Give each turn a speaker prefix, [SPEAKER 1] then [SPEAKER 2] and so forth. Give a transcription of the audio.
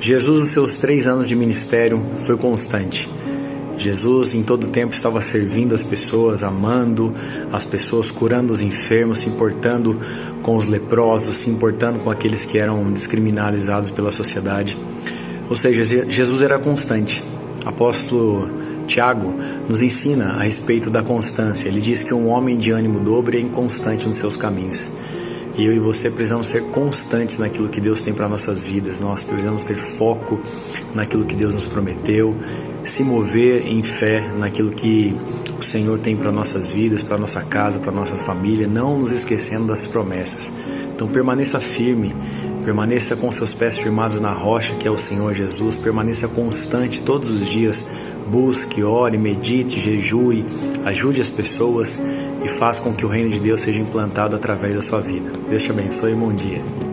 [SPEAKER 1] Jesus, nos seus três anos de ministério, foi constante. Jesus, em todo tempo, estava servindo as pessoas, amando as pessoas, curando os enfermos, se importando com os leprosos, se importando com aqueles que eram descriminalizados pela sociedade. Ou seja, Jesus era constante. Apóstolo Tiago nos ensina a respeito da constância. Ele diz que um homem de ânimo dobre é inconstante nos seus caminhos. Eu e você precisamos ser constantes naquilo que Deus tem para nossas vidas. Nós precisamos ter foco naquilo que Deus nos prometeu, se mover em fé naquilo que o Senhor tem para nossas vidas, para nossa casa, para nossa família, não nos esquecendo das promessas. Então permaneça firme, permaneça com seus pés firmados na rocha que é o Senhor Jesus, permaneça constante todos os dias Busque, ore, medite, jejue, ajude as pessoas e faça com que o reino de Deus seja implantado através da sua vida. Deus te abençoe e bom dia.